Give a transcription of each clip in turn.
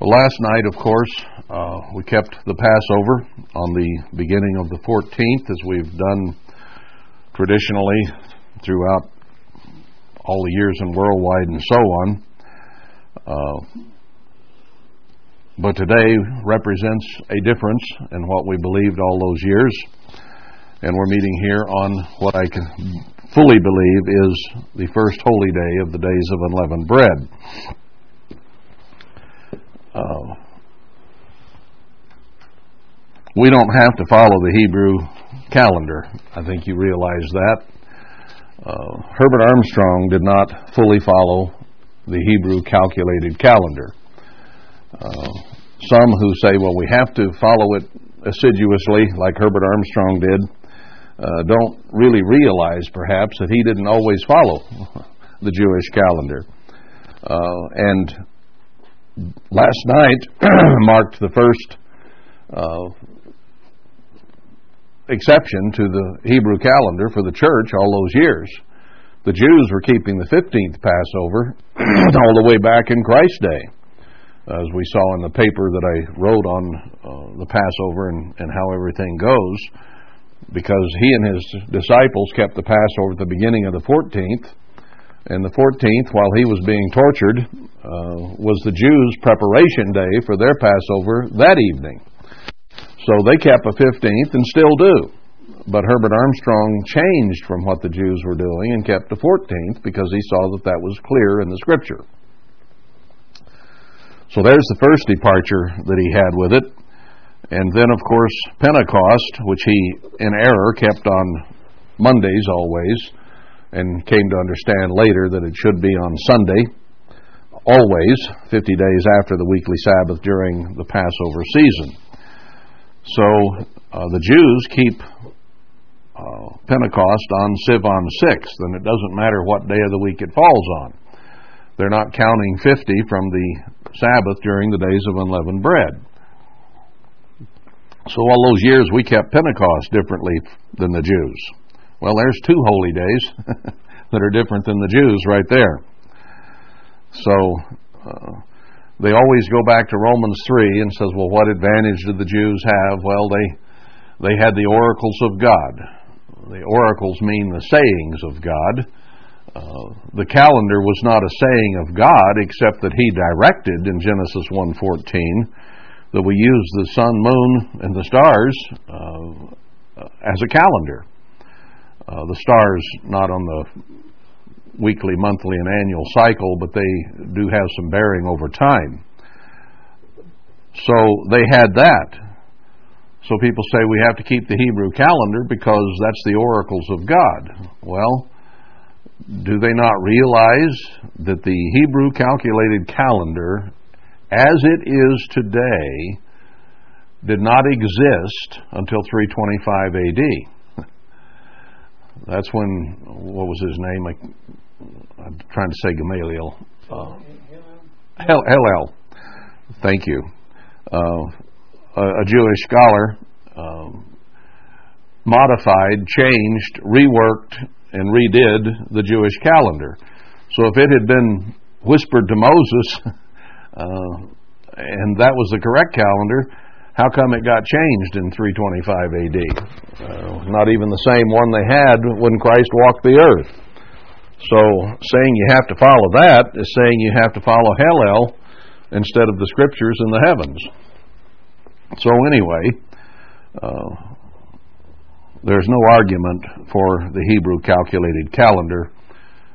Well, last night, of course, uh, we kept the Passover on the beginning of the 14th, as we've done traditionally throughout all the years and worldwide and so on. Uh, but today represents a difference in what we believed all those years. And we're meeting here on what I can fully believe is the first holy day of the days of unleavened bread. Uh, we don't have to follow the Hebrew calendar. I think you realize that. Uh, Herbert Armstrong did not fully follow the Hebrew calculated calendar. Uh, some who say, well, we have to follow it assiduously, like Herbert Armstrong did, uh, don't really realize perhaps that he didn't always follow the Jewish calendar. Uh, and last night marked the first uh, exception to the Hebrew calendar for the church all those years. The Jews were keeping the 15th Passover all the way back in Christ's day, as we saw in the paper that I wrote on uh, the Passover and, and how everything goes, because he and his disciples kept the Passover at the beginning of the 14th, and the 14th, while he was being tortured, uh, was the Jews' preparation day for their Passover that evening. So they kept a 15th and still do. But Herbert Armstrong changed from what the Jews were doing and kept the 14th because he saw that that was clear in the Scripture. So there's the first departure that he had with it. And then, of course, Pentecost, which he, in error, kept on Mondays always and came to understand later that it should be on Sunday, always, 50 days after the weekly Sabbath during the Passover season. So uh, the Jews keep uh, Pentecost on Sivan 6th, and it doesn't matter what day of the week it falls on. They're not counting 50 from the Sabbath during the days of unleavened bread. So all those years we kept Pentecost differently than the Jews. Well, there's two holy days that are different than the Jews right there. So uh, they always go back to Romans 3 and says, well, what advantage did the Jews have? Well, they they had the oracles of God. The oracles mean the sayings of God. Uh, the calendar was not a saying of God, except that He directed in Genesis 1:14 that we use the sun, moon, and the stars uh, as a calendar. Uh, the stars not on the weekly, monthly, and annual cycle, but they do have some bearing over time. So they had that. So people say we have to keep the Hebrew calendar because that's the oracles of God. Well, do they not realize that the Hebrew calculated calendar, as it is today, did not exist until 325 AD? That's when what was his name? I, am trying to say Gamaliel. Uh, Hillel. Thank you. Uh, a, a, Jewish scholar um, modified, changed, reworked, and redid the Jewish calendar. So if it had been whispered to Moses, uh, and that was the correct calendar, how come it got changed in 325 AD? Uh, not even the same one they had when Christ walked the earth. So saying you have to follow that is saying you have to follow Hillel instead of the scriptures in the heavens. So anyway, uh, there's no argument for the Hebrew calculated calendar,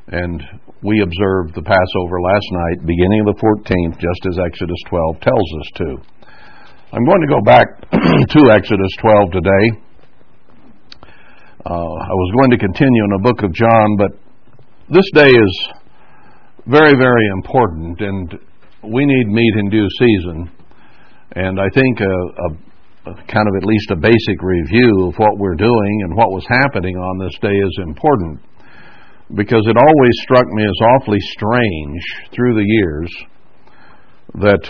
and we observed the Passover last night, beginning of the 14th, just as Exodus 12 tells us to. I'm going to go back to Exodus 12 today. Uh, I was going to continue in the book of John, but this day is very, very important, and we need meat in due season. And I think a, a, a kind of at least a basic review of what we're doing and what was happening on this day is important because it always struck me as awfully strange through the years that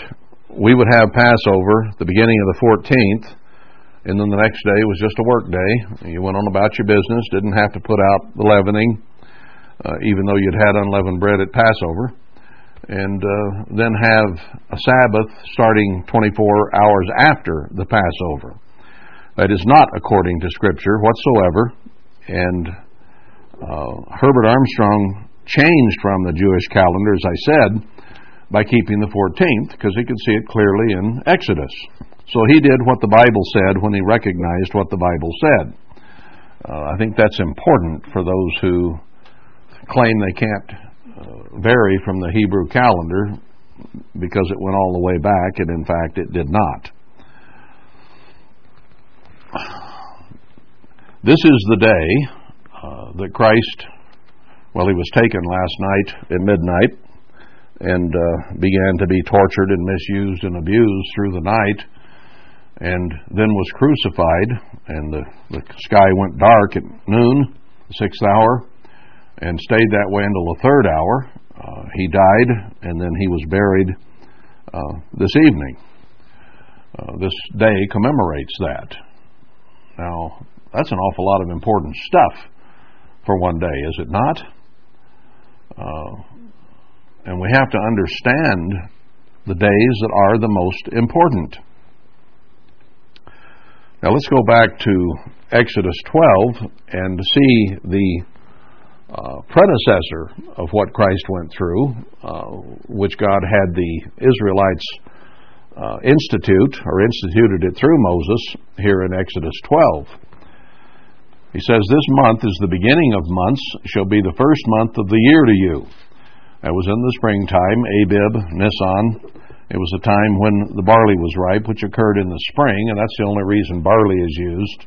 we would have Passover the beginning of the 14th, and then the next day was just a work day. You went on about your business, didn't have to put out the leavening, uh, even though you'd had unleavened bread at Passover. and uh, then have a Sabbath starting 24 hours after the Passover. That is not according to Scripture whatsoever, and uh, Herbert Armstrong changed from the Jewish calendar, as I said, by keeping the 14th because he could see it clearly in Exodus. So he did what the Bible said when he recognized what the Bible said. Uh, I think that's important for those who claim they can't uh, vary from the Hebrew calendar because it went all the way back, and in fact it did not. This is the day uh, that Christ, well, he was taken last night at midnight and uh, began to be tortured and misused and abused through the night, and then was crucified, and the, the sky went dark at noon, the sixth hour, and stayed that way until the third hour. Uh, he died, and then he was buried uh, this evening. Uh, this day commemorates that. Now, that's an awful lot of important stuff for one day, is it not? And we have to understand the days that are the most important. Now let's go back to Exodus 12 and see the uh, predecessor of what Christ went through, uh, which God had the Israelites uh, institute, or instituted it through Moses here in Exodus 12. He says, This month is the beginning of months, shall be the first month of the year to you. That was in the springtime, Abib, Nisan. It was a time when the barley was ripe, which occurred in the spring, and that's the only reason barley is used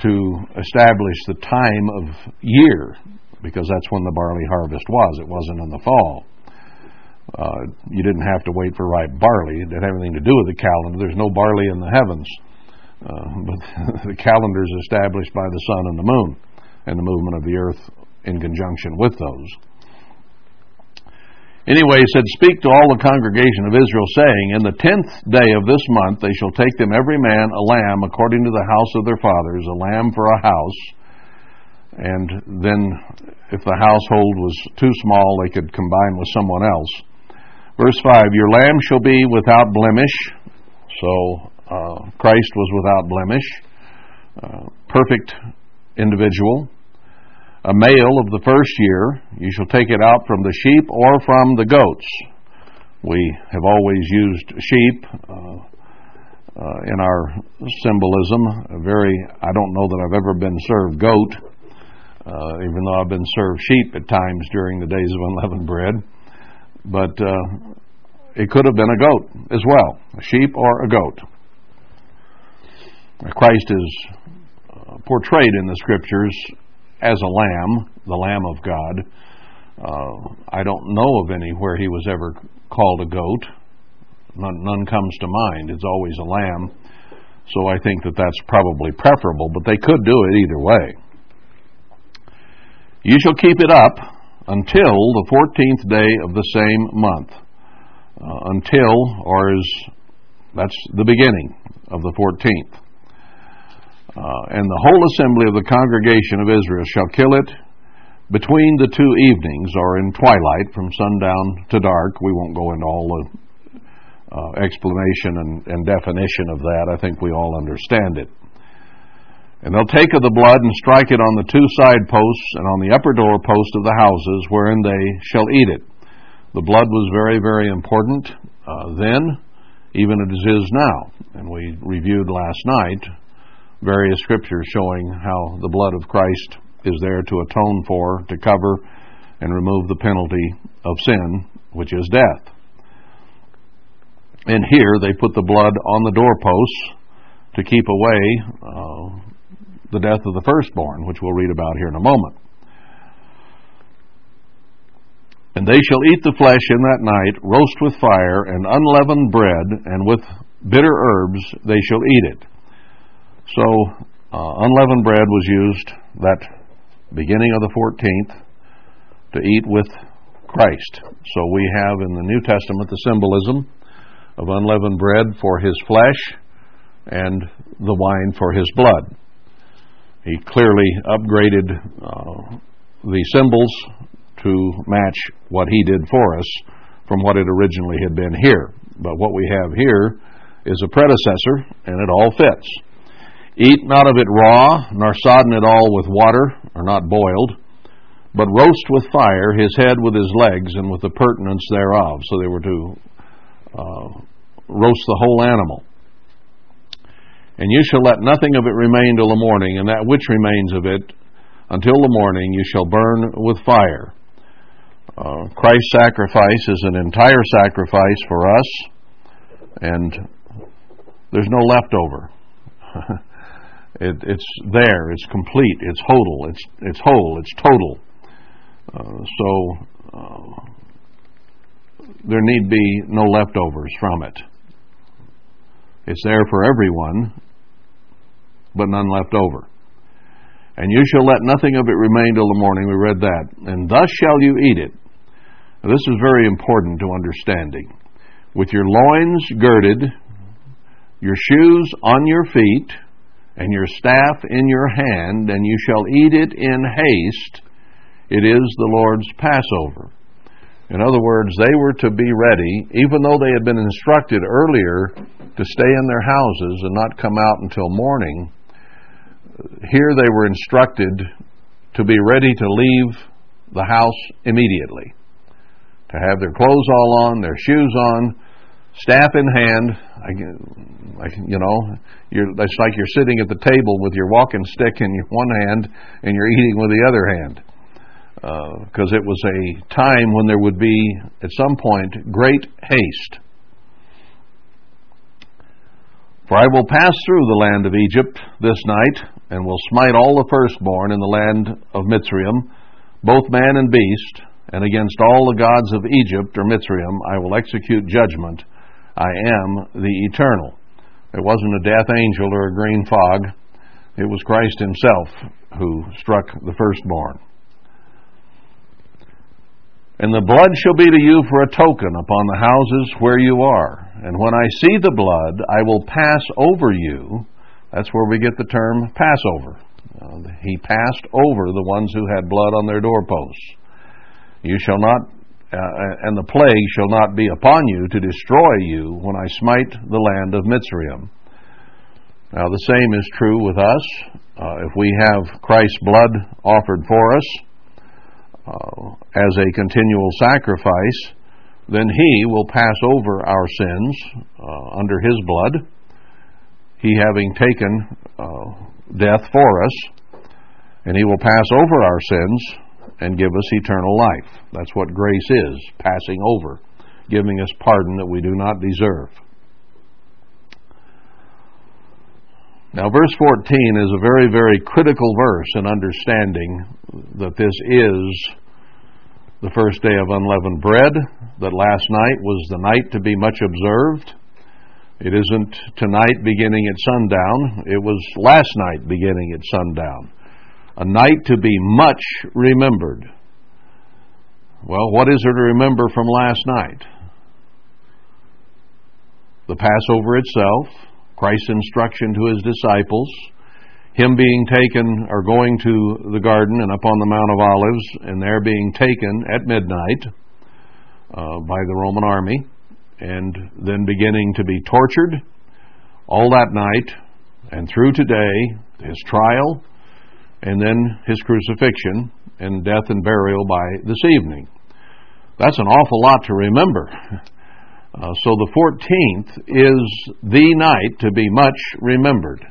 to establish the time of year, because that's when the barley harvest was. It wasn't in the fall. Uh, you didn't have to wait for ripe barley. It didn't have anything to do with the calendar. There's no barley in the heavens. Uh, but the calendar is established by the sun and the moon, and the movement of the earth in conjunction with those. Anyway, he said, Speak to all the congregation of Israel, saying, In the tenth day of this month they shall take them every man a lamb according to the house of their fathers, a lamb for a house. And then, if the household was too small, they could combine with someone else. Verse 5 Your lamb shall be without blemish. So, uh, Christ was without blemish, uh, perfect individual a male of the first year. You shall take it out from the sheep or from the goats. We have always used sheep uh, uh, in our symbolism. A very, I don't know that I've ever been served goat, uh, even though I've been served sheep at times during the days of unleavened bread. But uh, it could have been a goat as well, a sheep or a goat. Christ is uh, portrayed in the scriptures as a lamb, the Lamb of God. Uh, I don't know of any where he was ever called a goat. None, none comes to mind. It's always a lamb. So I think that that's probably preferable, but they could do it either way. You shall keep it up until the fourteenth day of the same month. Uh, until, or is that's the beginning of the fourteenth. Uh, and the whole assembly of the congregation of Israel shall kill it between the two evenings, or in twilight, from sundown to dark. We won't go into all the uh, explanation and, and definition of that. I think we all understand it. And they'll take of the blood and strike it on the two side posts and on the upper door post of the houses wherein they shall eat it. The blood was very, very important uh, then, even as it is now. And we reviewed last night various scriptures showing how the blood of Christ is there to atone for, to cover, and remove the penalty of sin, which is death. And here they put the blood on the doorposts to keep away uh, the death of the firstborn, which we'll read about here in a moment. And they shall eat the flesh in that night, roast with fire, and unleavened bread, and with bitter herbs they shall eat it. So, uh, unleavened bread was used that beginning of the 14th to eat with Christ. So, we have in the New Testament the symbolism of unleavened bread for his flesh and the wine for his blood. He clearly upgraded uh, the symbols to match what he did for us from what it originally had been here. But what we have here is a predecessor, and it all fits. Eat not of it raw, nor sodden it all with water, or not boiled, but roast with fire his head with his legs and with the purtenance thereof. So they were to uh, roast the whole animal. And you shall let nothing of it remain till the morning, and that which remains of it until the morning you shall burn with fire. Uh, Christ's sacrifice is an entire sacrifice for us, and there's no leftover. it, it's there. It's complete. It's total. It's it's whole. It's total. Uh, so uh, there need be no leftovers from it. It's there for everyone, but none left over. And you shall let nothing of it remain till the morning. We read that. And thus shall you eat it. Now, this is very important to understanding. With your loins girded, your shoes on your feet, and your staff in your hand, and you shall eat it in haste. It is the Lord's Passover. In other words, they were to be ready, even though they had been instructed earlier to stay in their houses and not come out until morning. Here they were instructed to be ready to leave the house immediately, to have their clothes all on, their shoes on, staff in hand. I, you know, it's like you're sitting at the table with your walking stick in your one hand and you're eating with the other hand because uh, it was a time when there would be, at some point, great haste. For I will pass through the land of Egypt this night, and will smite all the firstborn in the land of Mitzrayim, both man and beast, and against all the gods of Egypt or Mitzrayim I will execute judgment. I am the eternal. It wasn't a death angel or a green fog. It was Christ himself who struck the firstborn. And the blood shall be to you for a token upon the houses where you are. And when I see the blood, I will pass over you. That's where we get the term Passover. Uh, he passed over the ones who had blood on their doorposts. You shall not, uh, and the plague shall not be upon you to destroy you when I smite the land of Mitzrayim. Now, the same is true with us. Uh, if we have Christ's blood offered for us, uh, as a continual sacrifice, then He will pass over our sins uh, under His blood, He having taken uh, death for us, and He will pass over our sins and give us eternal life. That's what grace is passing over, giving us pardon that we do not deserve. Now, verse 14 is a very, very critical verse in understanding that this is the first day of unleavened bread, that last night was the night to be much observed. It isn't tonight beginning at sundown, it was last night beginning at sundown. A night to be much remembered. Well, what is there to remember from last night? The Passover itself, Christ's instruction to his disciples, him being taken or going to the garden and up on the Mount of Olives, and there being taken at midnight uh, by the Roman army, and then beginning to be tortured all that night and through today, his trial, and then his crucifixion and death and burial by this evening. That's an awful lot to remember. Uh, so the 14th is the night to be much remembered.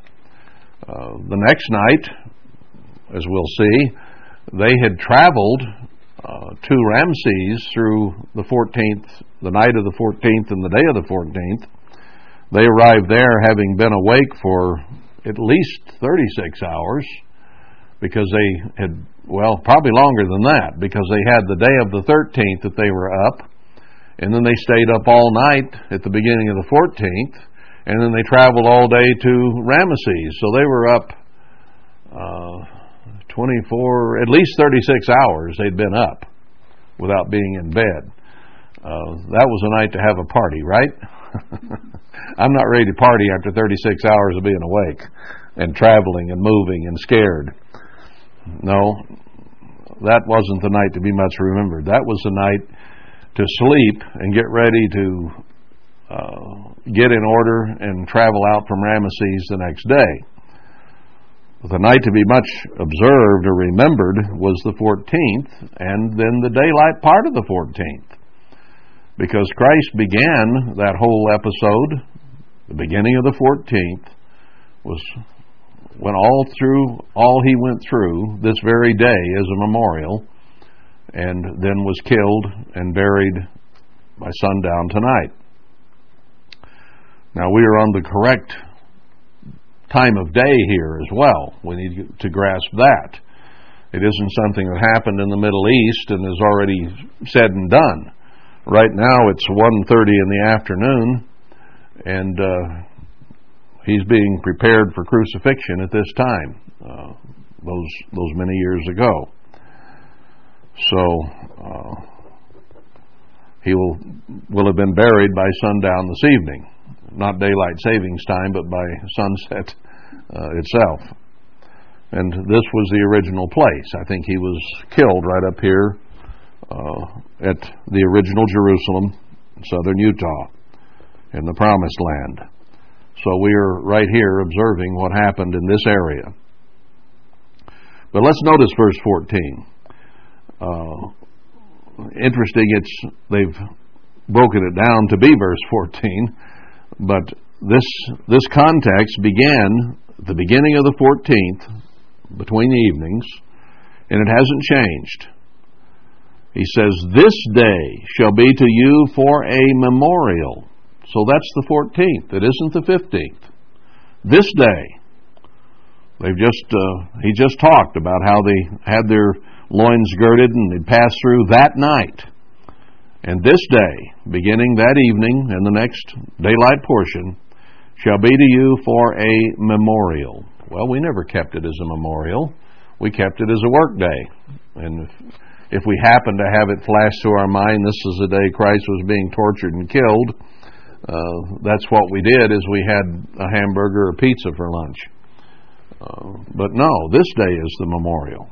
Uh, the next night, as we'll see, they had traveled uh, to Ramses through the 14th, the night of the 14th and the day of the 14th. They arrived there having been awake for at least 36 hours because they had, well, probably longer than that because they had the day of the 13th that they were up, and then they stayed up all night at the beginning of the 14th and then they traveled all day to Ramesses. So they were up uh, 24, at least 36 hours they'd been up without being in bed. Uh, that was a night to have a party, right? I'm not ready to party after 36 hours of being awake and traveling and moving and scared. No, that wasn't the night to be much remembered. That was the night to sleep and get ready to uh, get in order and travel out from Ramesses the next day. The night to be much observed or remembered was the 14th, and then the daylight part of the 14th. Because Christ began that whole episode, the beginning of the 14th, was when all through all he went through this very day as a memorial, and then was killed and buried by sundown tonight. Now we are on the correct time of day here as well. We need to grasp that. It isn't something that happened in the Middle East and is already said and done. Right now it's 1:30 in the afternoon, and uh, he's being prepared for crucifixion at this time. Uh, those those many years ago. So uh, he will will have been buried by sundown this evening, not daylight savings time, but by sunset uh, itself. And this was the original place. I think he was killed right up here uh, at the original Jerusalem, southern Utah, in the Promised Land. So we are right here observing what happened in this area. But let's notice verse 14. Uh, interesting, it's they've broken it down to be verse 14, but this this context began the beginning of the 14th, between the evenings, and it hasn't changed. He says, This day shall be to you for a memorial. So that's the 14th. It isn't the 15th. This day. They've just, uh, he just talked about how they had their loins girded and they passed through that night. And this day, beginning that evening and the next daylight portion, shall be to you for a memorial. Well, we never kept it as a memorial. We kept it as a work day. And if, if we happen to have it flash through our mind, this is the day Christ was being tortured and killed, uh, that's what we did is we had a hamburger or pizza for lunch. Uh, but no, this day is the memorial.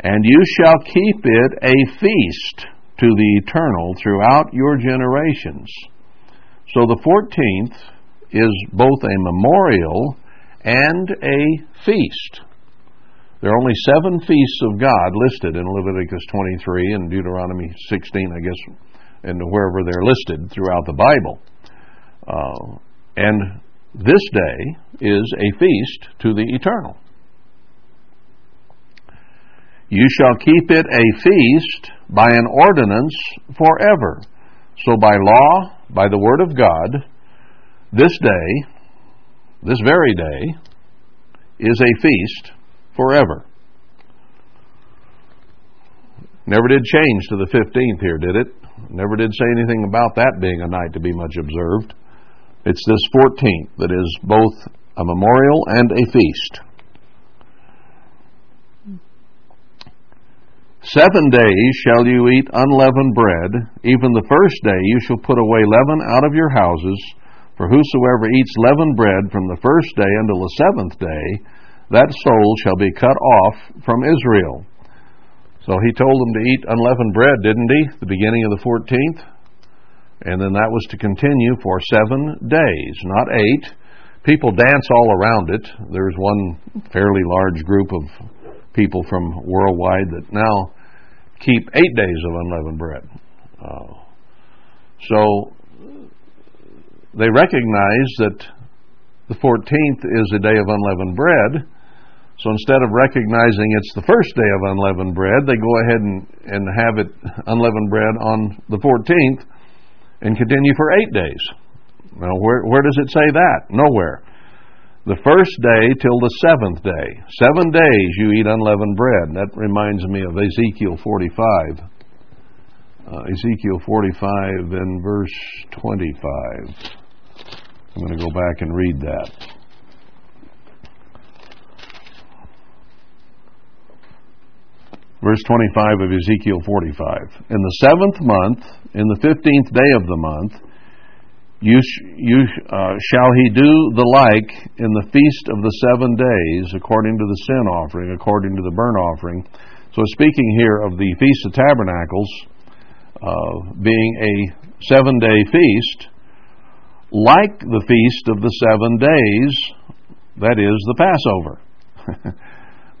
And you shall keep it a feast to the eternal throughout your generations. So the 14th is both a memorial and a feast. There are only seven feasts of God listed in Leviticus 23 and Deuteronomy 16, I guess, and wherever they're listed throughout the Bible. Uh, and this day is a feast to the eternal. You shall keep it a feast by an ordinance forever. So by law, by the word of God, this day, this very day, is a feast forever. Never did change to the 15th here, did it? Never did say anything about that being a night to be much observed. It's this 14th that is both a memorial and a feast. Seven days shall you eat unleavened bread. Even the first day you shall put away leaven out of your houses. For whosoever eats leavened bread from the first day until the seventh day, that soul shall be cut off from Israel. So he told them to eat unleavened bread, didn't he? The beginning of the 14th. And then that was to continue for seven days, not eight. People dance all around it. There's one fairly large group of people from worldwide that now keep eight days of unleavened bread. Uh, so they recognize that the 14th is a day of unleavened bread. So instead of recognizing it's the first day of unleavened bread, they go ahead and, and have it unleavened bread on the 14th and continue for eight days. Now, where, where does it say that? Nowhere. The first day till the seventh day. Seven days you eat unleavened bread. That reminds me of Ezekiel 45. Uh, Ezekiel 45 and verse 25. I'm going to go back and read that. Verse 25 of Ezekiel 45. In the seventh month, in the fifteenth day of the month, you, sh- you uh, shall he do the like in the feast of the seven days, according to the sin offering, according to the burnt offering. So, speaking here of the Feast of Tabernacles, uh, being a seven day feast, like the feast of the seven days, that is the Passover.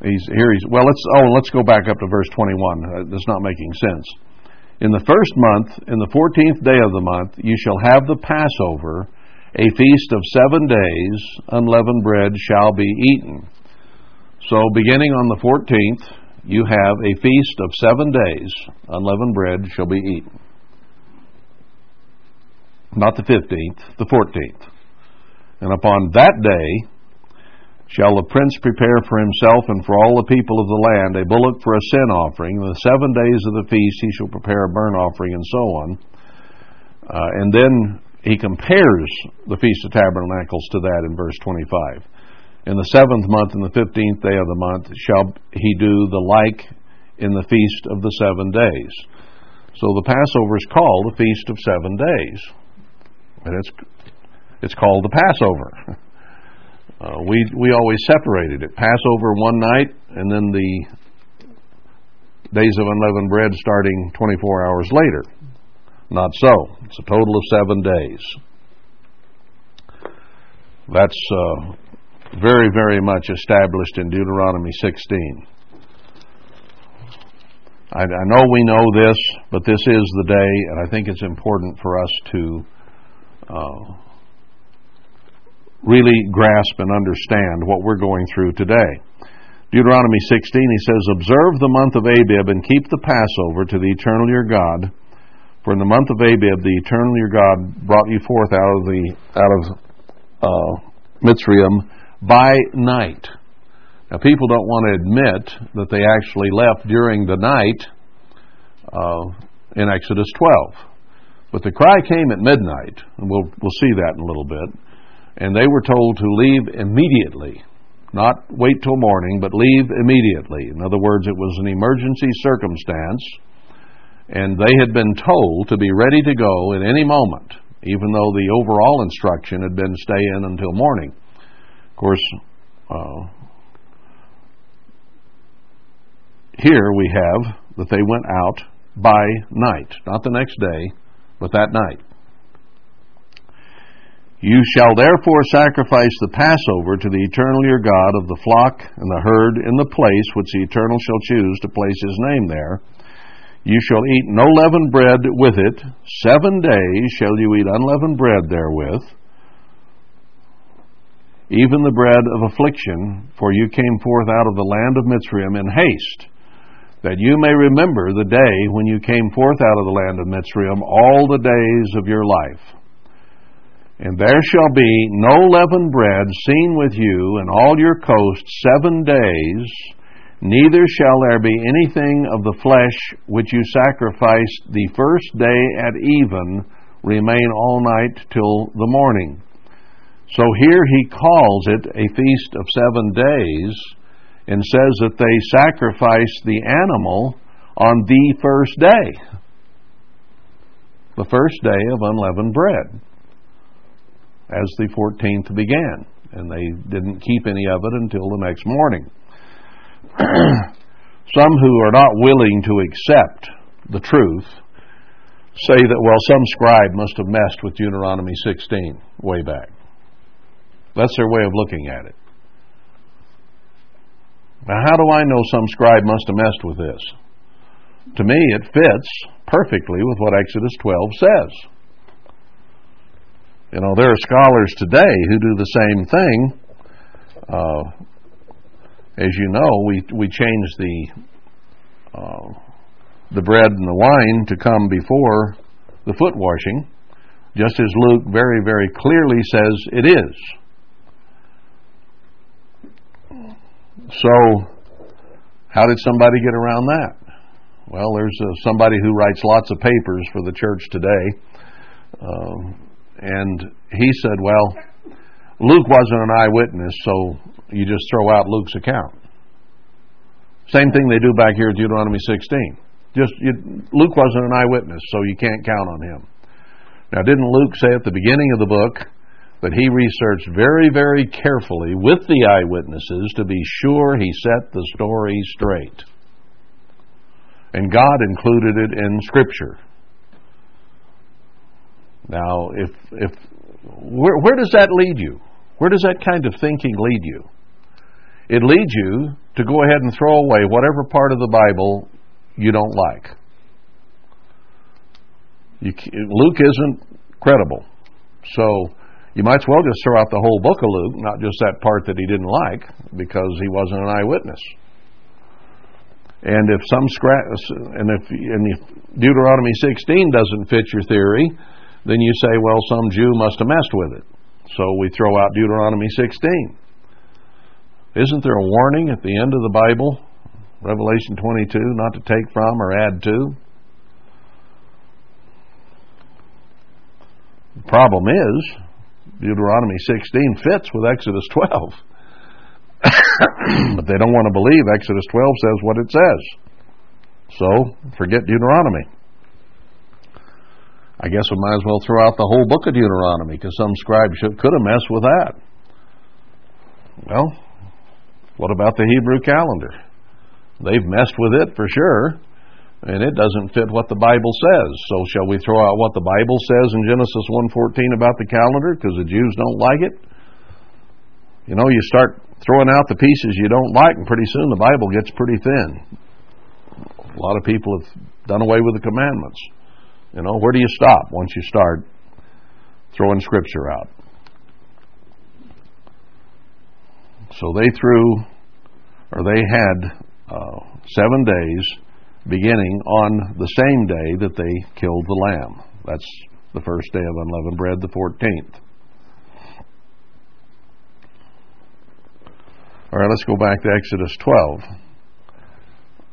he's here. He's well. Let's oh, let's go back up to verse twenty-one. Uh, that's not making sense. In the first month, in the fourteenth day of the month, you shall have the Passover, a feast of seven days. Unleavened bread shall be eaten. So, beginning on the fourteenth, you have a feast of seven days. Unleavened bread shall be eaten. Not the fifteenth, the fourteenth. And upon that day, shall the prince prepare for himself and for all the people of the land a bullock for a sin offering. In the seven days of the feast he shall prepare a burnt offering, and so on. Uh, and then he compares the Feast of Tabernacles to that in verse 25. In the seventh month, in the fifteenth day of the month, shall he do the like in the feast of the seven days. So the Passover is called a feast of seven days. And it's, it's called the Passover. Uh, we we always separated it. Passover one night, and then the days of unleavened bread starting 24 hours later. Not so. It's a total of seven days. That's uh, very, very much established in Deuteronomy 16. I, I, know we know this, but this is the day, and I think it's important for us to uh, really grasp and understand what we're going through today. Deuteronomy 16, he says, Observe the month of Abib and keep the Passover to the eternal your God. For in the month of Abib, the eternal your God brought you forth out of the out of uh, Mitzrayim by night. Now, people don't want to admit that they actually left during the night uh, in Exodus 12. But the cry came at midnight, and we'll we'll see that in a little bit and they were told to leave immediately. Not wait till morning, but leave immediately. In other words, it was an emergency circumstance, and they had been told to be ready to go at any moment, even though the overall instruction had been stay in until morning. Of course, uh, here we have that they went out by night, not the next day, but that night. You shall therefore sacrifice the Passover to the eternal your God of the flock and the herd in the place which the eternal shall choose to place his name there. You shall eat no leavened bread with it. Seven days shall you eat unleavened bread therewith, even the bread of affliction, for you came forth out of the land of Mitzrayim in haste, that you may remember the day when you came forth out of the land of Mitzrayim all the days of your life. And there shall be no leavened bread seen with you in all your coast seven days, neither shall there be anything of the flesh which you sacrificed the first day at even remain all night till the morning. So here he calls it a feast of seven days and says that they sacrifice the animal on the first day, the first day of unleavened bread as the 14th began, and they didn't keep any of it until the next morning. some who are not willing to accept the truth say that, well, some scribe must have messed with Deuteronomy 16 way back. That's their way of looking at it. Now, how do I know some scribe must have messed with this? To me, it fits perfectly with what Exodus 12 says. You know, there are scholars today who do the same thing. Uh, as you know, we we changed the uh, the bread and the wine to come before the foot washing, just as Luke very very clearly says it is. So, how did somebody get around that? Well, there's uh, somebody who writes lots of papers for the church today. Uh, and he said, Well, Luke wasn't an eyewitness, so you just throw out Luke's account. Same thing they do back here at Deuteronomy 16. Just you, Luke wasn't an eyewitness, so you can't count on him. Now, didn't Luke say at the beginning of the book that he researched very, very carefully with the eyewitnesses to be sure he set the story straight? And God included it in Scripture. Now, if if where, where does that lead you? Where does that kind of thinking lead you? It leads you to go ahead and throw away whatever part of the Bible you don't like. You, Luke isn't credible. So you might as well just throw out the whole book of Luke, not just that part that he didn't like, because he wasn't an eyewitness. And if some scra- and if, and if Deuteronomy 16 doesn't fit your theory, then you say, well, some Jew must have messed with it. So we throw out Deuteronomy 16. Isn't there a warning at the end of the Bible, Revelation 22, not to take from or add to? The problem is, Deuteronomy 16 fits with Exodus 12. but they don't want to believe Exodus 12 says what it says. So, forget Deuteronomy. I guess we might as well throw out the whole book of Deuteronomy because some scribe should, could have messed with that. Well, what about the Hebrew calendar? They've messed with it for sure and it doesn't fit what the Bible says. So shall we throw out what the Bible says in Genesis 1:14 about the calendar because the Jews don't like it? You know, you start throwing out the pieces you don't like and pretty soon the Bible gets pretty thin. A lot of people have done away with the commandments. You know, where do you stop once you start throwing scripture out? So they threw or they had uh, 7 days beginning on the same day that they killed the lamb. That's the first day of unleavened bread, the 14th. All right, let's go back to Exodus 12.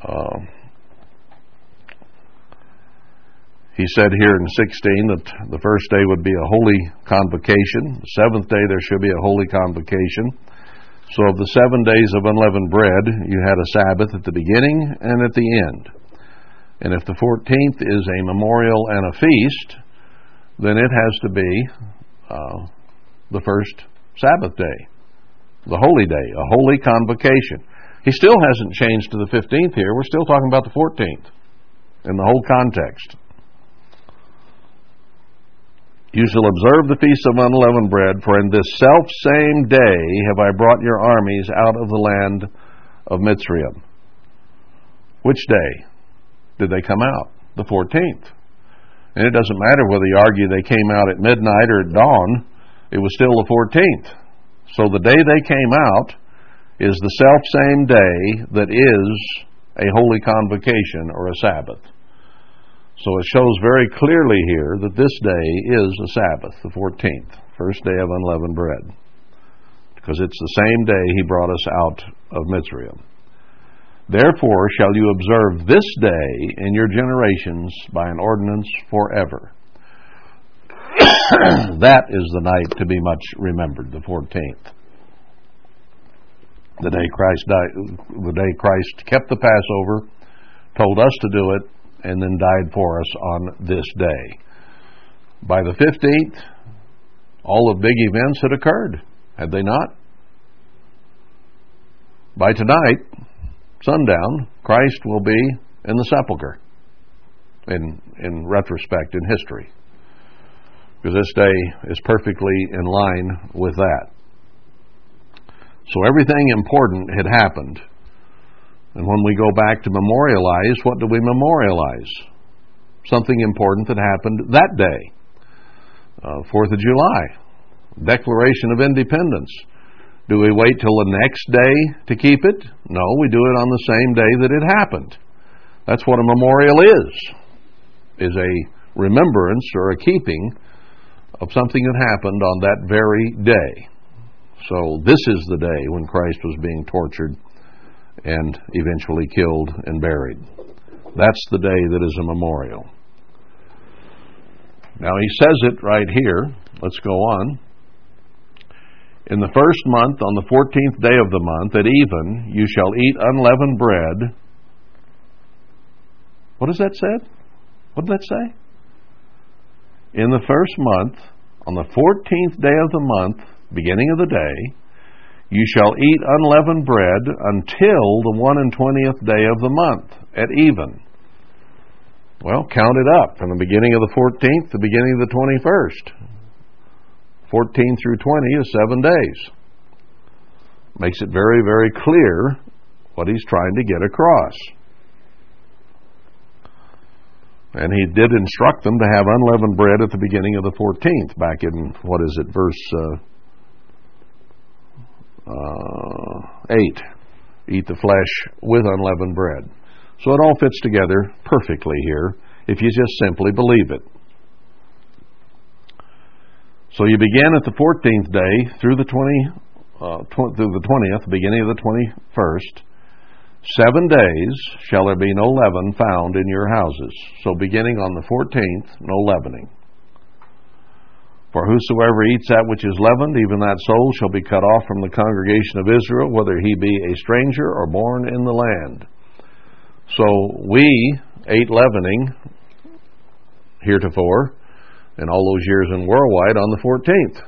Uh, he said here in 16 that the first day would be a holy convocation. The seventh day there should be a holy convocation. So of the seven days of unleavened bread, you had a Sabbath at the beginning and at the end. And if the 14th is a memorial and a feast, then it has to be uh, the first Sabbath day, the holy day, a holy convocation. He still hasn't changed to the 15th here. We're still talking about the 14th in the whole context. You shall observe the feast of unleavened bread, for in this self same day have I brought your armies out of the land of Mitzrayim. Which day? did they come out? The 14th. And it doesn't matter whether you argue they came out at midnight or at dawn, it was still the 14th. So the day they came out is the self same day that is a holy convocation or a Sabbath. So it shows very clearly here that this day is a Sabbath, the 14th, first day of unleavened bread. Because it's the same day he brought us out of Mitzrayim. Therefore shall you observe this day in your generations by an ordinance forever. that is the night to be much remembered, the 14th. The day Christ died, the day Christ kept the Passover, told us to do it, and then died for us on this day. By the 15th, all the big events had occurred, had they not? By tonight, sundown, Christ will be in the sepulchre in, in retrospect in history. Because this day is perfectly in line with that. So everything important had happened. And when we go back to memorialize, what do we memorialize? Something important that happened that day. Uh, Fourth of July, Declaration of Independence. Do we wait till the next day to keep it? No, we do it on the same day that it happened. That's what a memorial is. Is a remembrance or a keeping of something that happened on that very day. So this is the day when Christ was being tortured and eventually killed and buried. That's the day that is a memorial. Now he says it right here. Let's go on. In the first month, on the fourteenth day of the month, at even, you shall eat unleavened bread. What does that say? What did that say? In the first month, on the fourteenth day of the month, beginning of the day, you shall eat unleavened bread until the one and twentieth day of the month, at even. Well, count it up from the beginning of the 14th to the beginning of the 21st. 14 through 20 is seven days. Makes it very, very clear what he's trying to get across. And he did instruct them to have unleavened bread at the beginning of the 14th, back in, what is it, verse uh, uh, 8. Eat the flesh with unleavened bread. So it all fits together perfectly here if you just simply believe it. So you begin at the 14th day through the 20, uh, tw- through the 20th, beginning of the 21st. Seven days shall there be no leaven found in your houses. So beginning on the 14th, no leavening. For whosoever eats that which is leavened, even that soul shall be cut off from the congregation of Israel, whether he be a stranger or born in the land. So we ate leavening heretofore, in all those years in worldwide, on the 14th.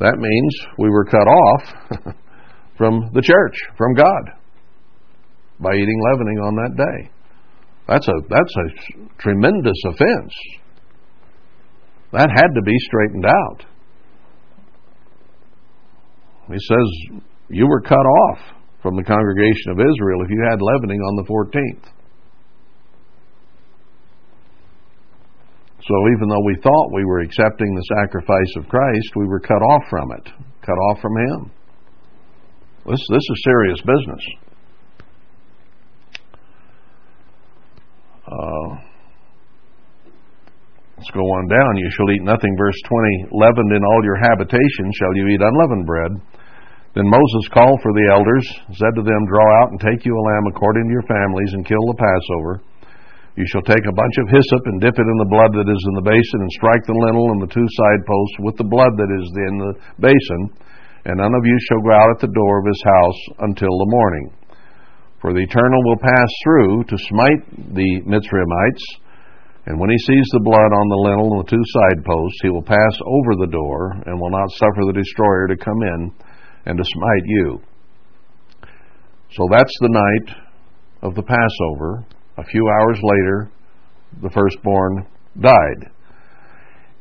That means we were cut off from the church, from God, by eating leavening on that day. That's a that's a tremendous offense. That had to be straightened out. He says you were cut off from the congregation of Israel if you had leavening on the 14th. So even though we thought we were accepting the sacrifice of Christ, we were cut off from it, cut off from Him. This, this is serious business. Uh, let's go on down. You shall eat nothing, verse 20. Leavened in all your habitation shall you eat unleavened bread. Then Moses called for the elders, said to them, Draw out and take you a lamb according to your families, and kill the Passover. You shall take a bunch of hyssop and dip it in the blood that is in the basin, and strike the lintel and the two side posts with the blood that is in the basin. And none of you shall go out at the door of his house until the morning. For the Eternal will pass through to smite the Mitzrayimites, and when he sees the blood on the lintel and the two side posts, he will pass over the door and will not suffer the destroyer to come in and to smite you. So that's the night of the Passover a few hours later, the firstborn died.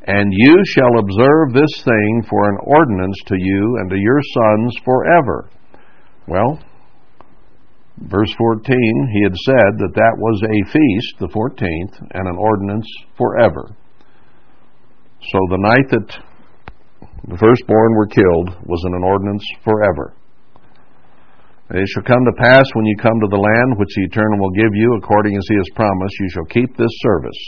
And you shall observe this thing for an ordinance to you and to your sons forever. Well, verse 14, he had said that that was a feast, the 14th, and an ordinance forever. So the night that the firstborn were killed was an ordinance forever. And it shall come to pass when you come to the land which the Eternal will give you, according as he has promised, you shall keep this service.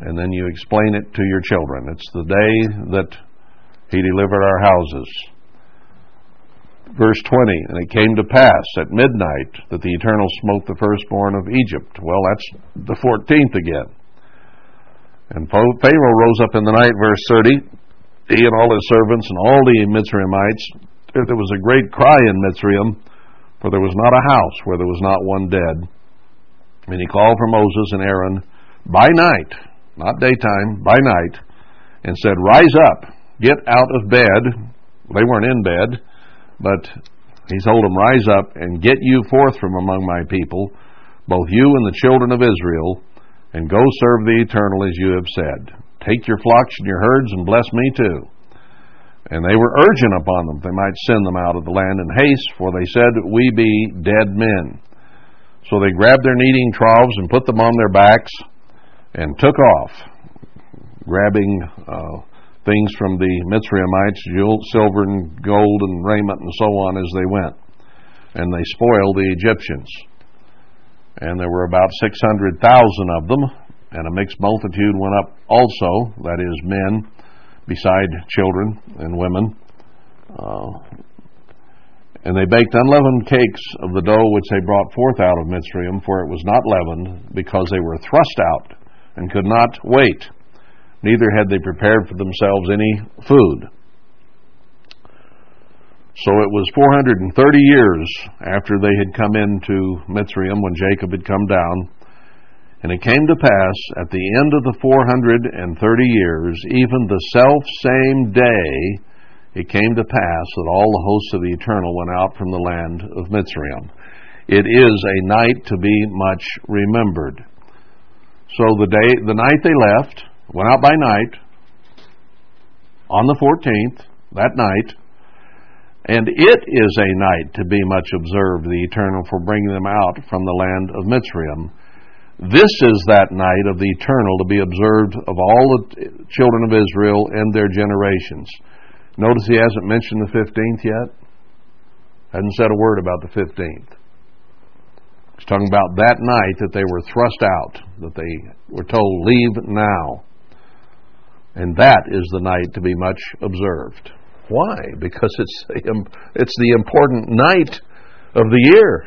And then you explain it to your children. It's the day that he delivered our houses. Verse 20, and it came to pass at midnight that the Eternal smote the firstborn of Egypt. Well, that's the 14th again. And Pharaoh rose up in the night, verse 30, he and all his servants and all the Mitzrayimites, there was a great cry in Mitzrayim, for there was not a house where there was not one dead. And he called for Moses and Aaron by night, not daytime, by night, and said, Rise up, get out of bed. They weren't in bed, but he told them, Rise up and get you forth from among my people, both you and the children of Israel, and go serve the eternal as you have said. Take your flocks and your herds and bless me too. And they were urgent upon them they might send them out of the land in haste, for they said, We be dead men. So they grabbed their kneading troughs and put them on their backs and took off, grabbing uh, things from the Mitzrayimites, silver and gold and raiment and so on as they went. And they spoiled the Egyptians. And there were about 600,000 of them, and a mixed multitude went up also, that is, men beside children and women. Uh, and they baked unleavened cakes of the dough which they brought forth out of Mitzrayim, for it was not leavened, because they were thrust out and could not wait. Neither had they prepared for themselves any food. So it was 430 years after they had come into Mitzrayim when Jacob had come down and it came to pass at the end of the four hundred and thirty years, even the self same day, it came to pass that all the hosts of the Eternal went out from the land of Mitzrayim. It is a night to be much remembered. So the day, the night they left, went out by night on the 14th, that night, and it is a night to be much observed, the eternal, for bringing them out from the land of Mitzrayim. This is that night of the eternal to be observed of all the children of Israel and their generations. Notice he hasn't mentioned the 15th yet. Hasn't said a word about the 15th. He's talking about that night that they were thrust out, that they were told, leave now. And that is the night to be much observed. Why? Because it's it's the important night of the year.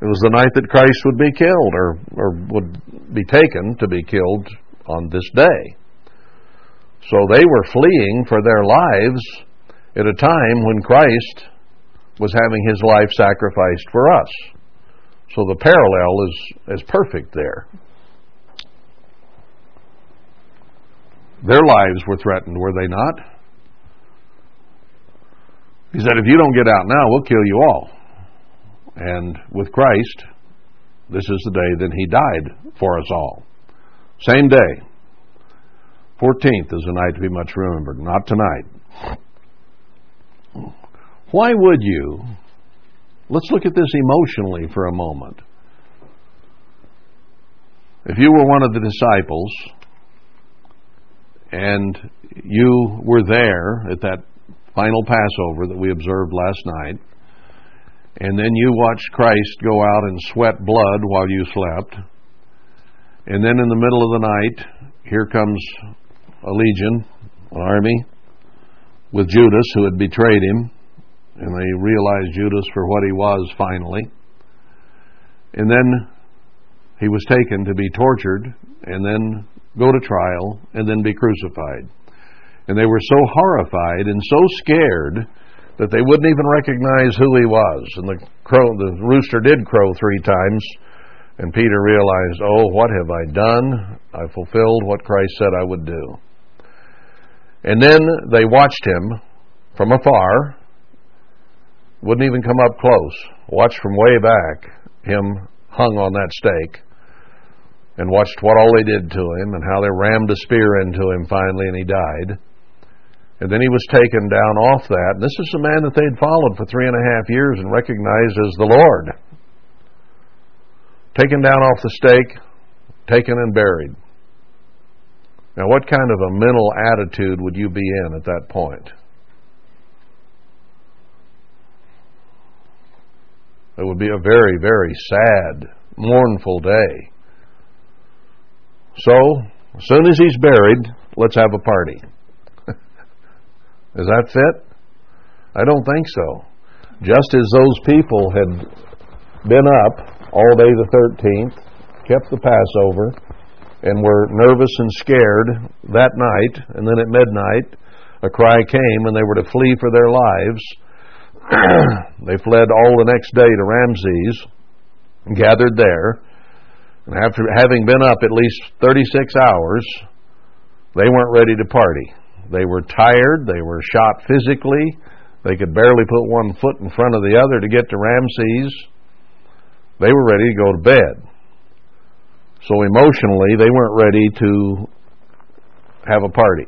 It was the night that Christ would be killed or, or would be taken to be killed on this day. So they were fleeing for their lives at a time when Christ was having his life sacrificed for us. So the parallel is, is perfect there. Their lives were threatened, were they not? He said, If you don't get out now, we'll kill you all. And with Christ, this is the day that He died for us all. Same day. 14th is a night to be much remembered, not tonight. Why would you? Let's look at this emotionally for a moment. If you were one of the disciples and you were there at that final Passover that we observed last night, and then you watched Christ go out and sweat blood while you slept, and then in the middle of the night, here comes a legion, an army, with Judas who had betrayed him, and they realized Judas for what he was finally. And then he was taken to be tortured, and then go to trial, and then be crucified. And they were so horrified and so scared that they wouldn't even recognize who he was. And the crow, the rooster did crow three times, and Peter realized, "Oh, what have I done? I fulfilled what Christ said I would do." And then they watched him from afar, wouldn't even come up close, watched from way back him hung on that stake, and watched what all they did to him and how they rammed a spear into him finally and he died. And then he was taken down off that. And this is a man that they'd followed for three and a half years and recognized as the Lord. Taken down off the stake, taken and buried. Now, what kind of a mental attitude would you be in at that point? It would be a very, very sad, mournful day. So, as soon as he's buried, let's have a party. Is that fit? I don't think so. Just as those people had been up all day the 13th, kept the Passover, and were nervous and scared that night, and then at midnight, a cry came and they were to flee for their lives. they fled all the next day to Ramses, gathered there, and after having been up at least 36 hours, they weren't ready to party. They were tired. They were shot physically. They could barely put one foot in front of the other to get to Ramses. They were ready to go to bed. So emotionally, they weren't ready to have a party.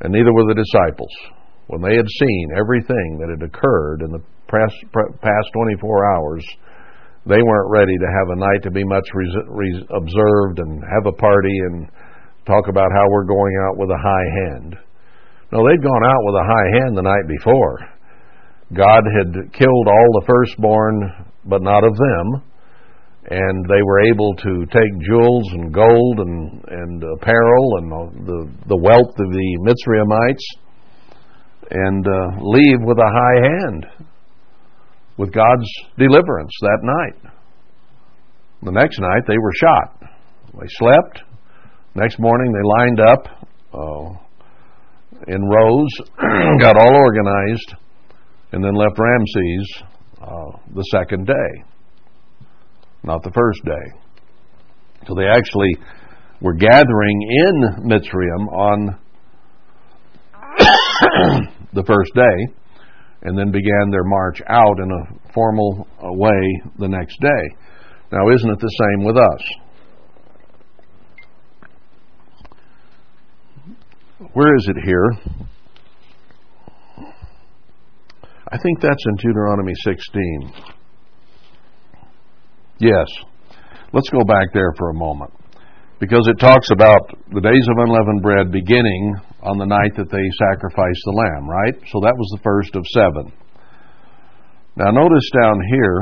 And neither were the disciples. When they had seen everything that had occurred in the past 24 hours, they weren't ready to have a night to be much observed and have a party and talk about how we're going out with a high hand. No, they'd gone out with a high hand the night before. God had killed all the firstborn, but not of them, and they were able to take jewels and gold and and apparel and the the wealth of the Mitzrayimites and uh, leave with a high hand, with God's deliverance that night. The next night they were shot. They slept, Next morning, they lined up uh, in rows, got all organized, and then left Ramses uh, the second day, not the first day. So they actually were gathering in Mitzrayim on the first day, and then began their march out in a formal uh, way the next day. Now, isn't it the same with us? Where is it here? I think that's in Deuteronomy 16. Yes. Let's go back there for a moment because it talks about the days of unleavened bread beginning on the night that they sacrificed the lamb, right? So that was the first of seven. Now, notice down here,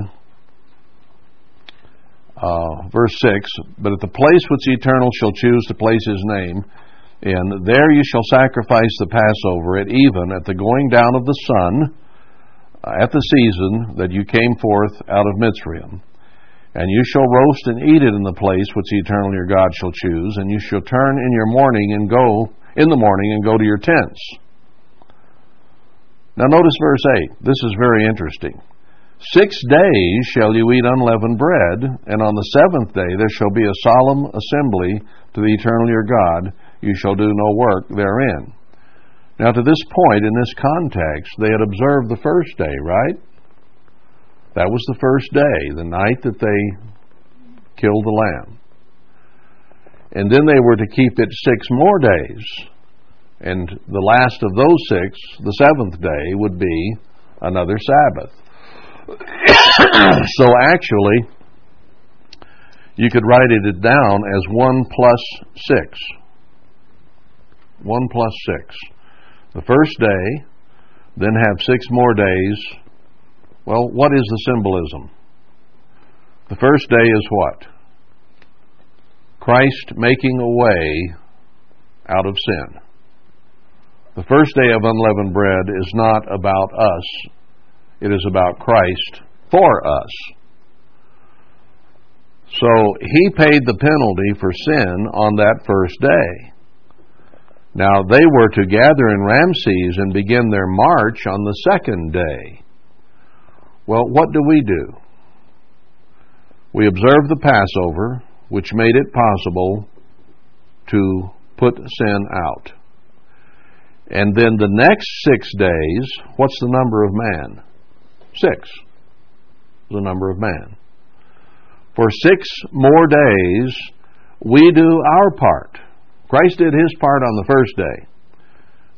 uh, verse 6 But at the place which the Eternal shall choose to place his name, in there you shall sacrifice the Passover at even, at the going down of the sun, uh, at the season that you came forth out of Mitzrayim. And you shall roast and eat it in the place which the Eternal your God shall choose, and you shall turn in your morning and go in the morning and go to your tents. Now notice verse 8. This is very interesting. Six days shall you eat unleavened bread, and on the seventh day there shall be a solemn assembly to the eternal your God. You shall do no work therein. Now, to this point, in this context, they had observed the first day, right? That was the first day, the night that they killed the lamb. And then they were to keep it six more days. And the last of those six, the seventh day, would be another Sabbath. so actually, you could write it down as 1 plus 6. 1 plus 6. The first day, then have six more days. Well, what is the symbolism? The first day is what? Christ making a way out of sin. The first day of unleavened bread is not about us, it is about Christ for us. So he paid the penalty for sin on that first day. Now they were to gather in Ramses and begin their march on the second day. Well, what do we do? We observe the Passover, which made it possible to put sin out. And then the next six days, what's the number of man? Six. The number of man. For six more days, we do our part. Christ did his part on the first day.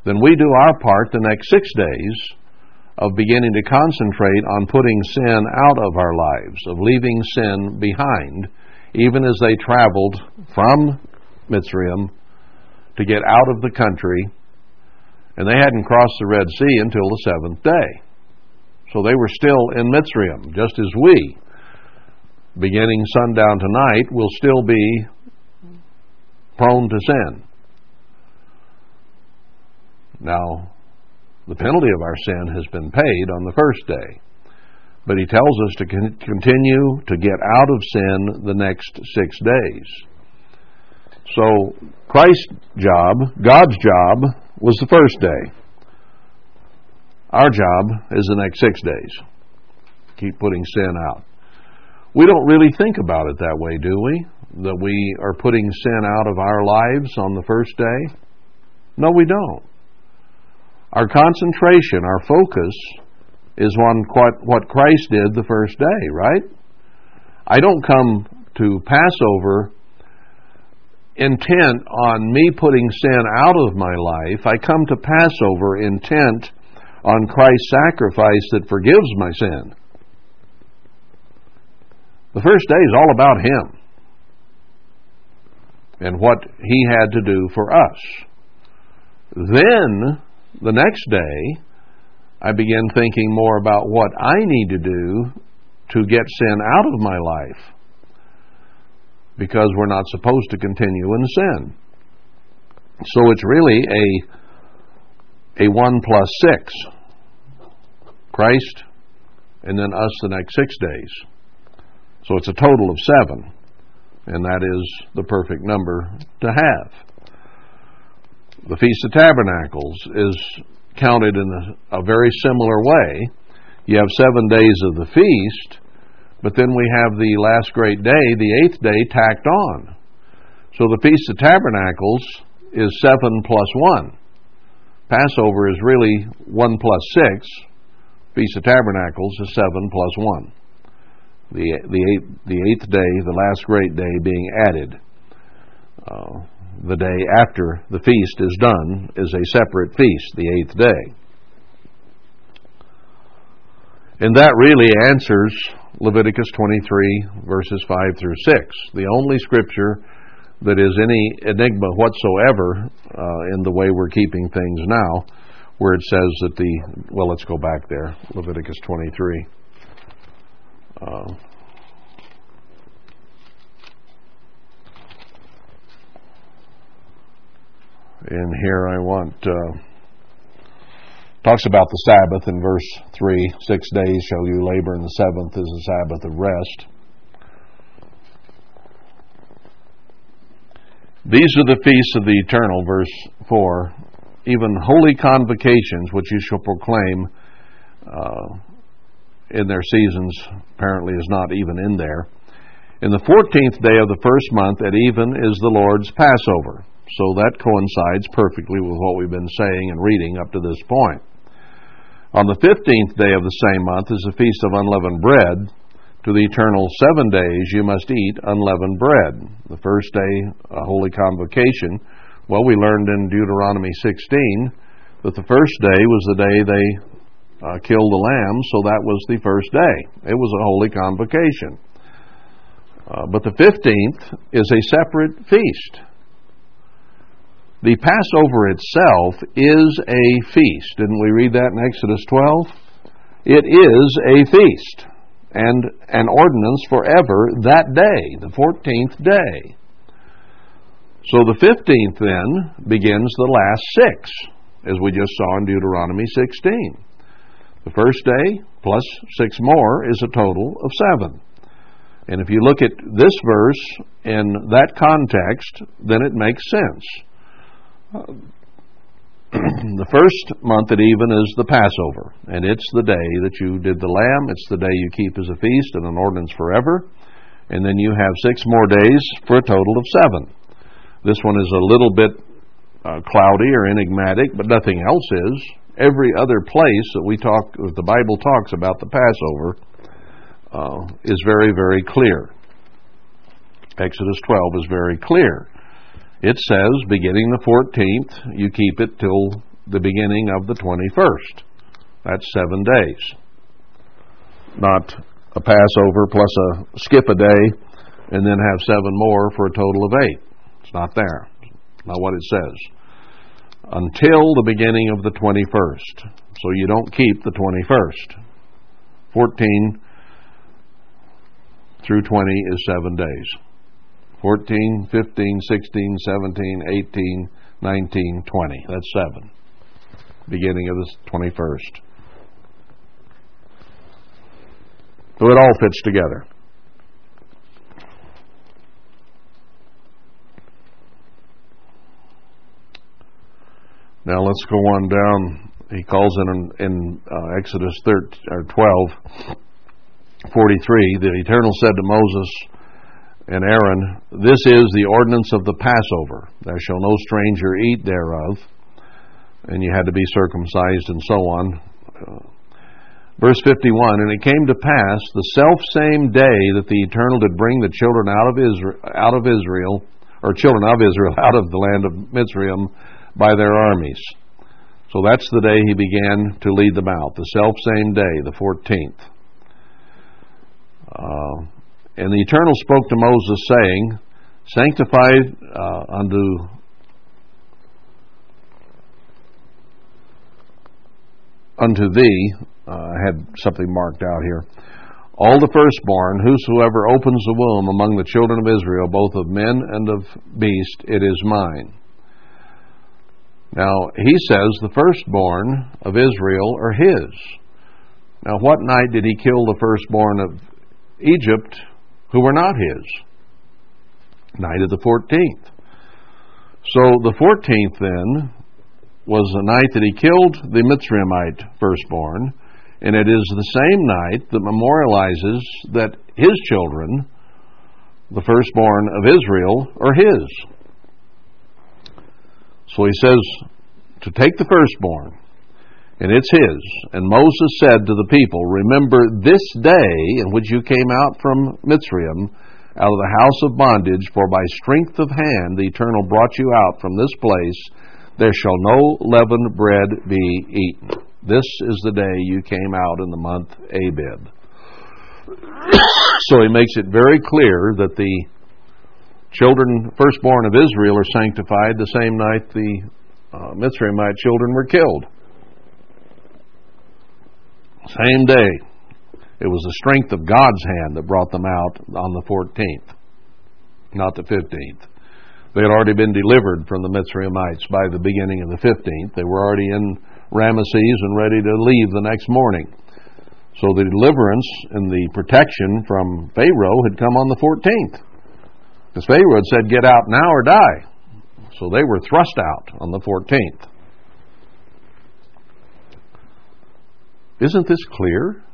Then we do our part the next six days of beginning to concentrate on putting sin out of our lives, of leaving sin behind, even as they traveled from Mitzrayim to get out of the country. And they hadn't crossed the Red Sea until the seventh day. So they were still in Mitzrayim, just as we, beginning sundown tonight, will still be prone to sin. Now, the penalty of our sin has been paid on the first day. But he tells us to con- continue to get out of sin the next six days. So, Christ's job, God's job, was the first day. Our job is the next six days. Keep putting sin out. We don't really think about it that way, do we? That we are putting sin out of our lives on the first day? No, we don't. Our concentration, our focus, is on what Christ did the first day, right? I don't come to Passover intent on me putting sin out of my life. I come to Passover intent on Christ's sacrifice that forgives my sin. The first day is all about Him and what He had to do for us. Then, the next day, I begin thinking more about what I need to do to get sin out of my life because we're not supposed to continue in sin. So it's really a a 1 plus 6. Christ, and then us the next six days. So it's a total of seven, and that is the perfect number to have. The Feast of Tabernacles is counted in a, a very similar way. You have seven days of the feast, but then we have the last great day, the eighth day, tacked on. So the Feast of Tabernacles is seven plus one. Passover is really one plus six. Feast of Tabernacles is seven plus one. The, the, eighth, the eighth day, the last great day, being added. Uh, the day after the feast is done, is a separate feast, the eighth day. And that really answers Leviticus 23, verses 5 through 6. The only scripture that is any enigma whatsoever uh, in the way we're keeping things now, where it says that the, well, let's go back there, Leviticus 23. Uh, and here I want. Uh, talks about the Sabbath in verse 3 Six days shall you labor, and the seventh is a Sabbath of rest. These are the feasts of the eternal, verse 4. Even holy convocations, which you shall proclaim uh, in their seasons, apparently is not even in there. In the fourteenth day of the first month at even is the Lord's Passover. So that coincides perfectly with what we've been saying and reading up to this point. On the fifteenth day of the same month is the feast of unleavened bread. To the eternal seven days you must eat unleavened bread. The first day, a holy convocation. Well, we learned in Deuteronomy 16 that the first day was the day they uh, killed the lamb, so that was the first day. It was a holy convocation. Uh, but the 15th is a separate feast. The Passover itself is a feast. Didn't we read that in Exodus 12? It is a feast and an ordinance forever that day, the 14th day. So the 15th then begins the last six, as we just saw in Deuteronomy 16. The first day plus six more is a total of seven. And if you look at this verse in that context, then it makes sense. the first month at even is the Passover, and it's the day that you did the lamb. It's the day you keep as a feast and an ordinance forever. And then you have six more days for a total of seven. This one is a little bit uh, cloudy or enigmatic, but nothing else is. Every other place that we talk, the Bible talks about the Passover, uh, is very, very clear. Exodus 12 is very clear. It says, beginning the 14th, you keep it till the beginning of the 21st. That's seven days. Not a Passover plus a skip a day and then have seven more for a total of eight. It's not there. Not what it says. Until the beginning of the 21st. So you don't keep the 21st. 14 through 20 is seven days. 14, 15, 16, 17, 18, 19, 20. That's seven. Beginning of the 21st. So it all fits together. Now let's go on down. He calls in in uh, Exodus 13, or 12, 43. The Eternal said to Moses, and Aaron, This is the ordinance of the Passover. There shall no stranger eat thereof. And you had to be circumcised and so on. Verse 51 And it came to pass the self same day that the Eternal did bring the children out of Israel, out of Israel or children of Israel out of the land of Mizraim by their armies. So that's the day he began to lead them out, the self same day, the 14th. Uh, and the Eternal spoke to Moses, saying, Sanctify uh, unto unto thee, uh, I had something marked out here. All the firstborn, whosoever opens the womb among the children of Israel, both of men and of beast, it is mine. Now, he says the firstborn of Israel are his. Now, what night did he kill the firstborn of Egypt who were not his. Night of the 14th. So the 14th then was the night that he killed the Mitzrayimite firstborn, and it is the same night that memorializes that his children, the firstborn of Israel, are his. So he says to take the firstborn, and it's his. And Moses said to the people, Remember this day in which you came out from Mitzrayim, out of the house of bondage, for by strength of hand the Eternal brought you out from this place. There shall no leavened bread be eaten. This is the day you came out in the month Abib. so he makes it very clear that the children, firstborn of Israel, are sanctified the same night the uh, Mitzrayimite children were killed. Same day. It was the strength of God's hand that brought them out on the 14th, not the 15th. They had already been delivered from the Mitzrayimites by the beginning of the 15th. They were already in Ramesses and ready to leave the next morning. So the deliverance and the protection from Pharaoh had come on the 14th. Because Pharaoh had said, Get out now or die. So they were thrust out on the 14th. Isn't this clear?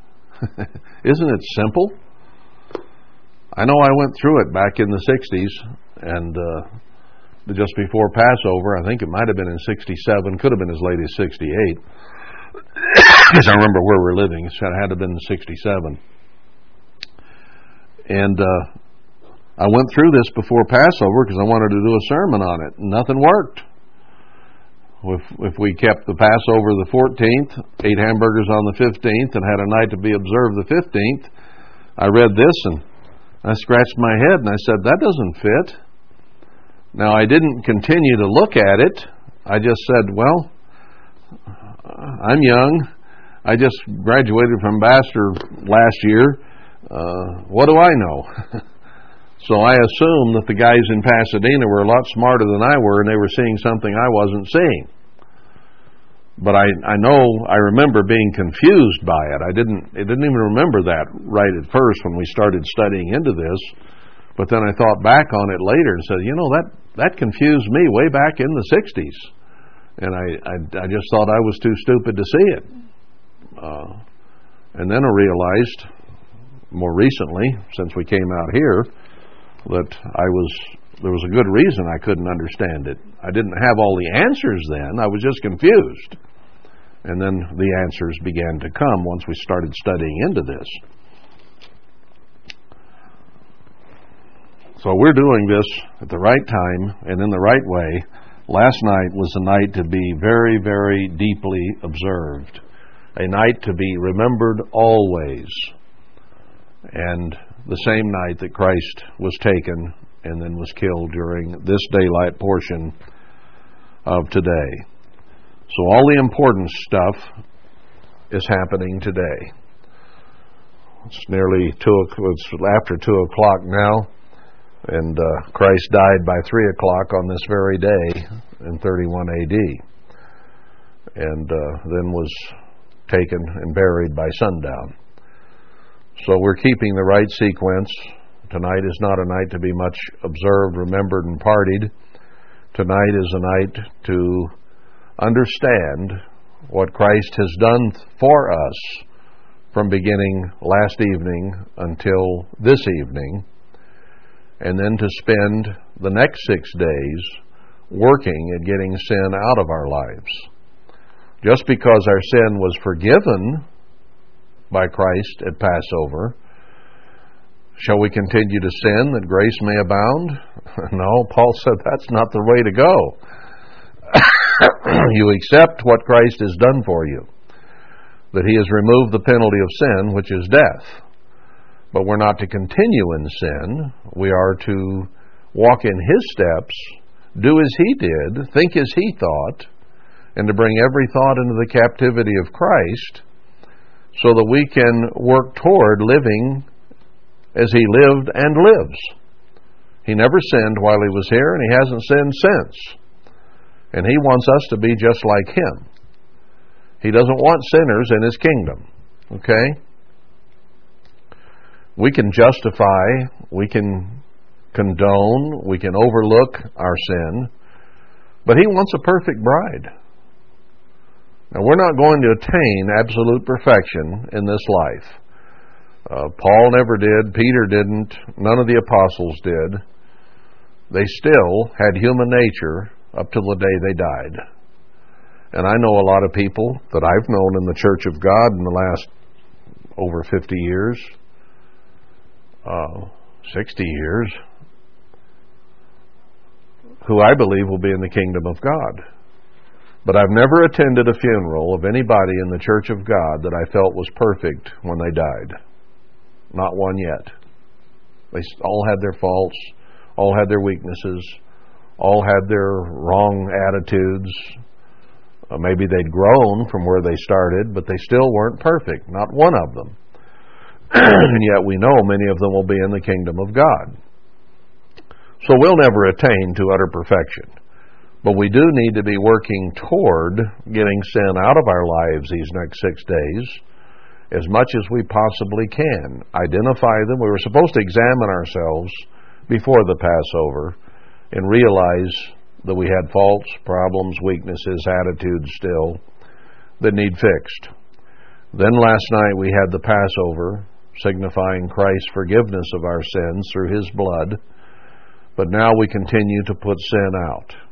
Isn't it simple? I know I went through it back in the 60s and uh, just before Passover. I think it might have been in 67, could have been as late as 68. Because I remember where we are living. It had to have been in 67. And uh, I went through this before Passover because I wanted to do a sermon on it. Nothing worked. If, if we kept the Passover the 14th, ate hamburgers on the 15th, and had a night to be observed the 15th, I read this and I scratched my head and I said, that doesn't fit. Now, I didn't continue to look at it. I just said, well, I'm young. I just graduated from Baxter last year. Uh, what do I know? So I assumed that the guys in Pasadena were a lot smarter than I were, and they were seeing something I wasn't seeing. But I, I know I remember being confused by it. I didn't I didn't even remember that right at first when we started studying into this. But then I thought back on it later and said, you know that that confused me way back in the '60s, and I I, I just thought I was too stupid to see it. Uh, and then I realized more recently, since we came out here, that I was there was a good reason I couldn't understand it. I didn't have all the answers then. I was just confused. And then the answers began to come once we started studying into this. So we're doing this at the right time and in the right way. Last night was a night to be very, very deeply observed, a night to be remembered always. And the same night that Christ was taken and then was killed during this daylight portion of today. So all the important stuff is happening today. It's nearly two. It's after two o'clock now, and uh, Christ died by three o'clock on this very day in 31 A.D. And uh, then was taken and buried by sundown. So we're keeping the right sequence. Tonight is not a night to be much observed, remembered, and partied. Tonight is a night to understand what Christ has done for us from beginning last evening until this evening, and then to spend the next six days working at getting sin out of our lives. Just because our sin was forgiven by Christ at Passover. Shall we continue to sin that grace may abound? no, Paul said that's not the way to go. you accept what Christ has done for you, that he has removed the penalty of sin, which is death. But we're not to continue in sin. We are to walk in his steps, do as he did, think as he thought, and to bring every thought into the captivity of Christ so that we can work toward living as he lived and lives. He never sinned while he was here, and he hasn't sinned since. And he wants us to be just like him. He doesn't want sinners in his kingdom. Okay? We can justify, we can condone, we can overlook our sin, but he wants a perfect bride. Now, we're not going to attain absolute perfection in this life. Uh, Paul never did, Peter didn't, none of the apostles did. They still had human nature up till the day they died. And I know a lot of people that I've known in the Church of God in the last over 50 years uh, 60 years, who I believe will be in the kingdom of God. But I've never attended a funeral of anybody in the church of God that I felt was perfect when they died. Not one yet. They all had their faults, all had their weaknesses, all had their wrong attitudes. Uh, maybe they'd grown from where they started, but they still weren't perfect, not one of them. and yet we know many of them will be in the kingdom of God. So we'll never attain to utter perfection. But we do need to be working toward getting sin out of our lives these next six days as much as we possibly can. Identify them. We were supposed to examine ourselves before the Passover and realize that we had faults, problems, weaknesses, attitudes still that need fixed. Then last night we had the Passover, signifying Christ's forgiveness of our sins through his blood. But now we continue to put sin out.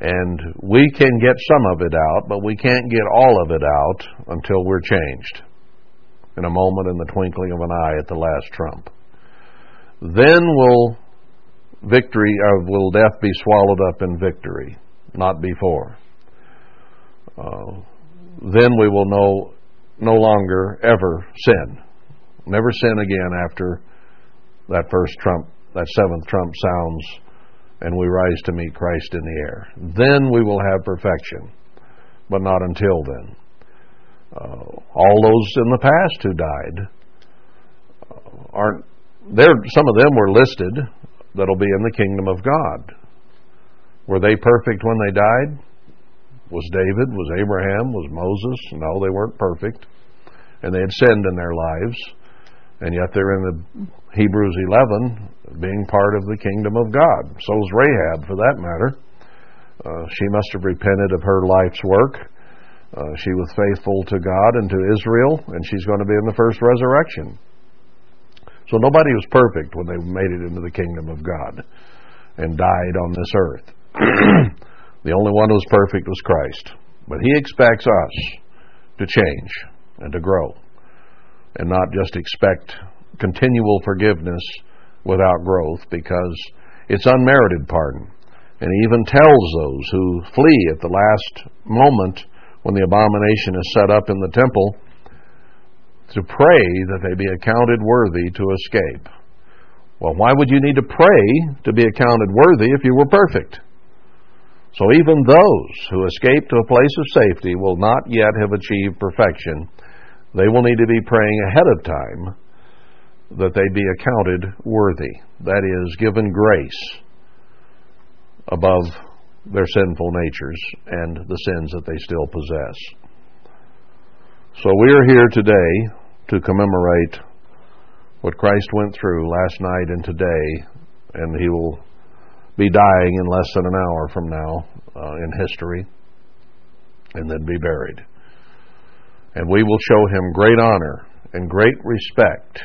And we can get some of it out, but we can't get all of it out until we're changed. In a moment, in the twinkling of an eye, at the last trump. Then will victory, or will death be swallowed up in victory, not before. Uh, then we will know no longer ever sin. Never sin again after that first trump, that seventh trump sounds and we rise to meet Christ in the air. Then we will have perfection, but not until then. Uh, all those in the past who died uh, aren't there. Some of them were listed that'll be in the kingdom of God. Were they perfect when they died? Was David? Was Abraham? Was Moses? No, they weren't perfect, and they had sinned in their lives, and yet they're in the Hebrews 11 being part of the kingdom of God. So is Rahab, for that matter. Uh, she must have repented of her life's work. Uh, she was faithful to God and to Israel, and she's going to be in the first resurrection. So nobody was perfect when they made it into the kingdom of God and died on this earth. the only one who was perfect was Christ. But He expects us to change and to grow and not just expect continual forgiveness without growth because it's unmerited pardon. And he even tells those who flee at the last moment when the abomination is set up in the temple to pray that they be accounted worthy to escape. Well, why would you need to pray to be accounted worthy if you were perfect? So even those who escape to a place of safety will not yet have achieved perfection. They will need to be praying ahead of time that they be accounted worthy. That is, given grace above their sinful natures and the sins that they still possess. So we are here today to commemorate what Christ went through last night and today, and he will be dying in less than an hour from now uh, in history and then be buried. And we will show him great honor and great respect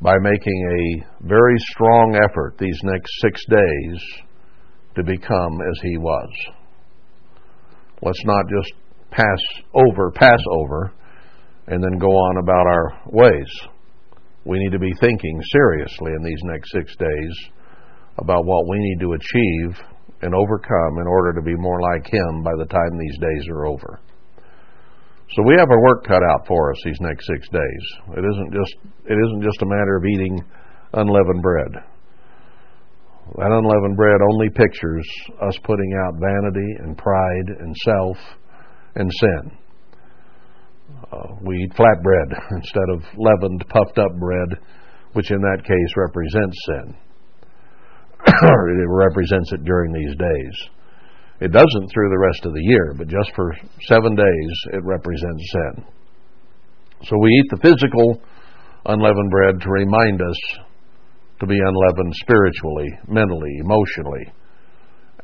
by making a very strong effort these next six days to become as he was. Let's not just pass over, pass over, and then go on about our ways. We need to be thinking seriously in these next six days about what we need to achieve and overcome in order to be more like him by the time these days are over. So we have our work cut out for us these next six days. It isn't just it isn't just a matter of eating unleavened bread. That unleavened bread only pictures us putting out vanity and pride and self and sin. Uh, we eat flat bread instead of leavened, puffed up bread, which in that case represents sin. it represents it during these days. It doesn't through the rest of the year, but just for seven days it represents sin. So we eat the physical unleavened bread to remind us to be unleavened spiritually, mentally, emotionally,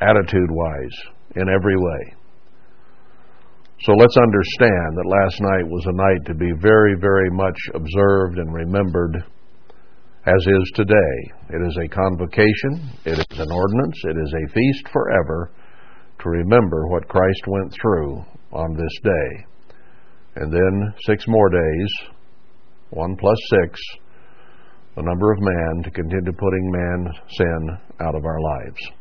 attitude wise, in every way. So let's understand that last night was a night to be very, very much observed and remembered, as is today. It is a convocation, it is an ordinance, it is a feast forever to remember what Christ went through on this day. And then six more days, one plus six, the number of man to continue putting man sin out of our lives.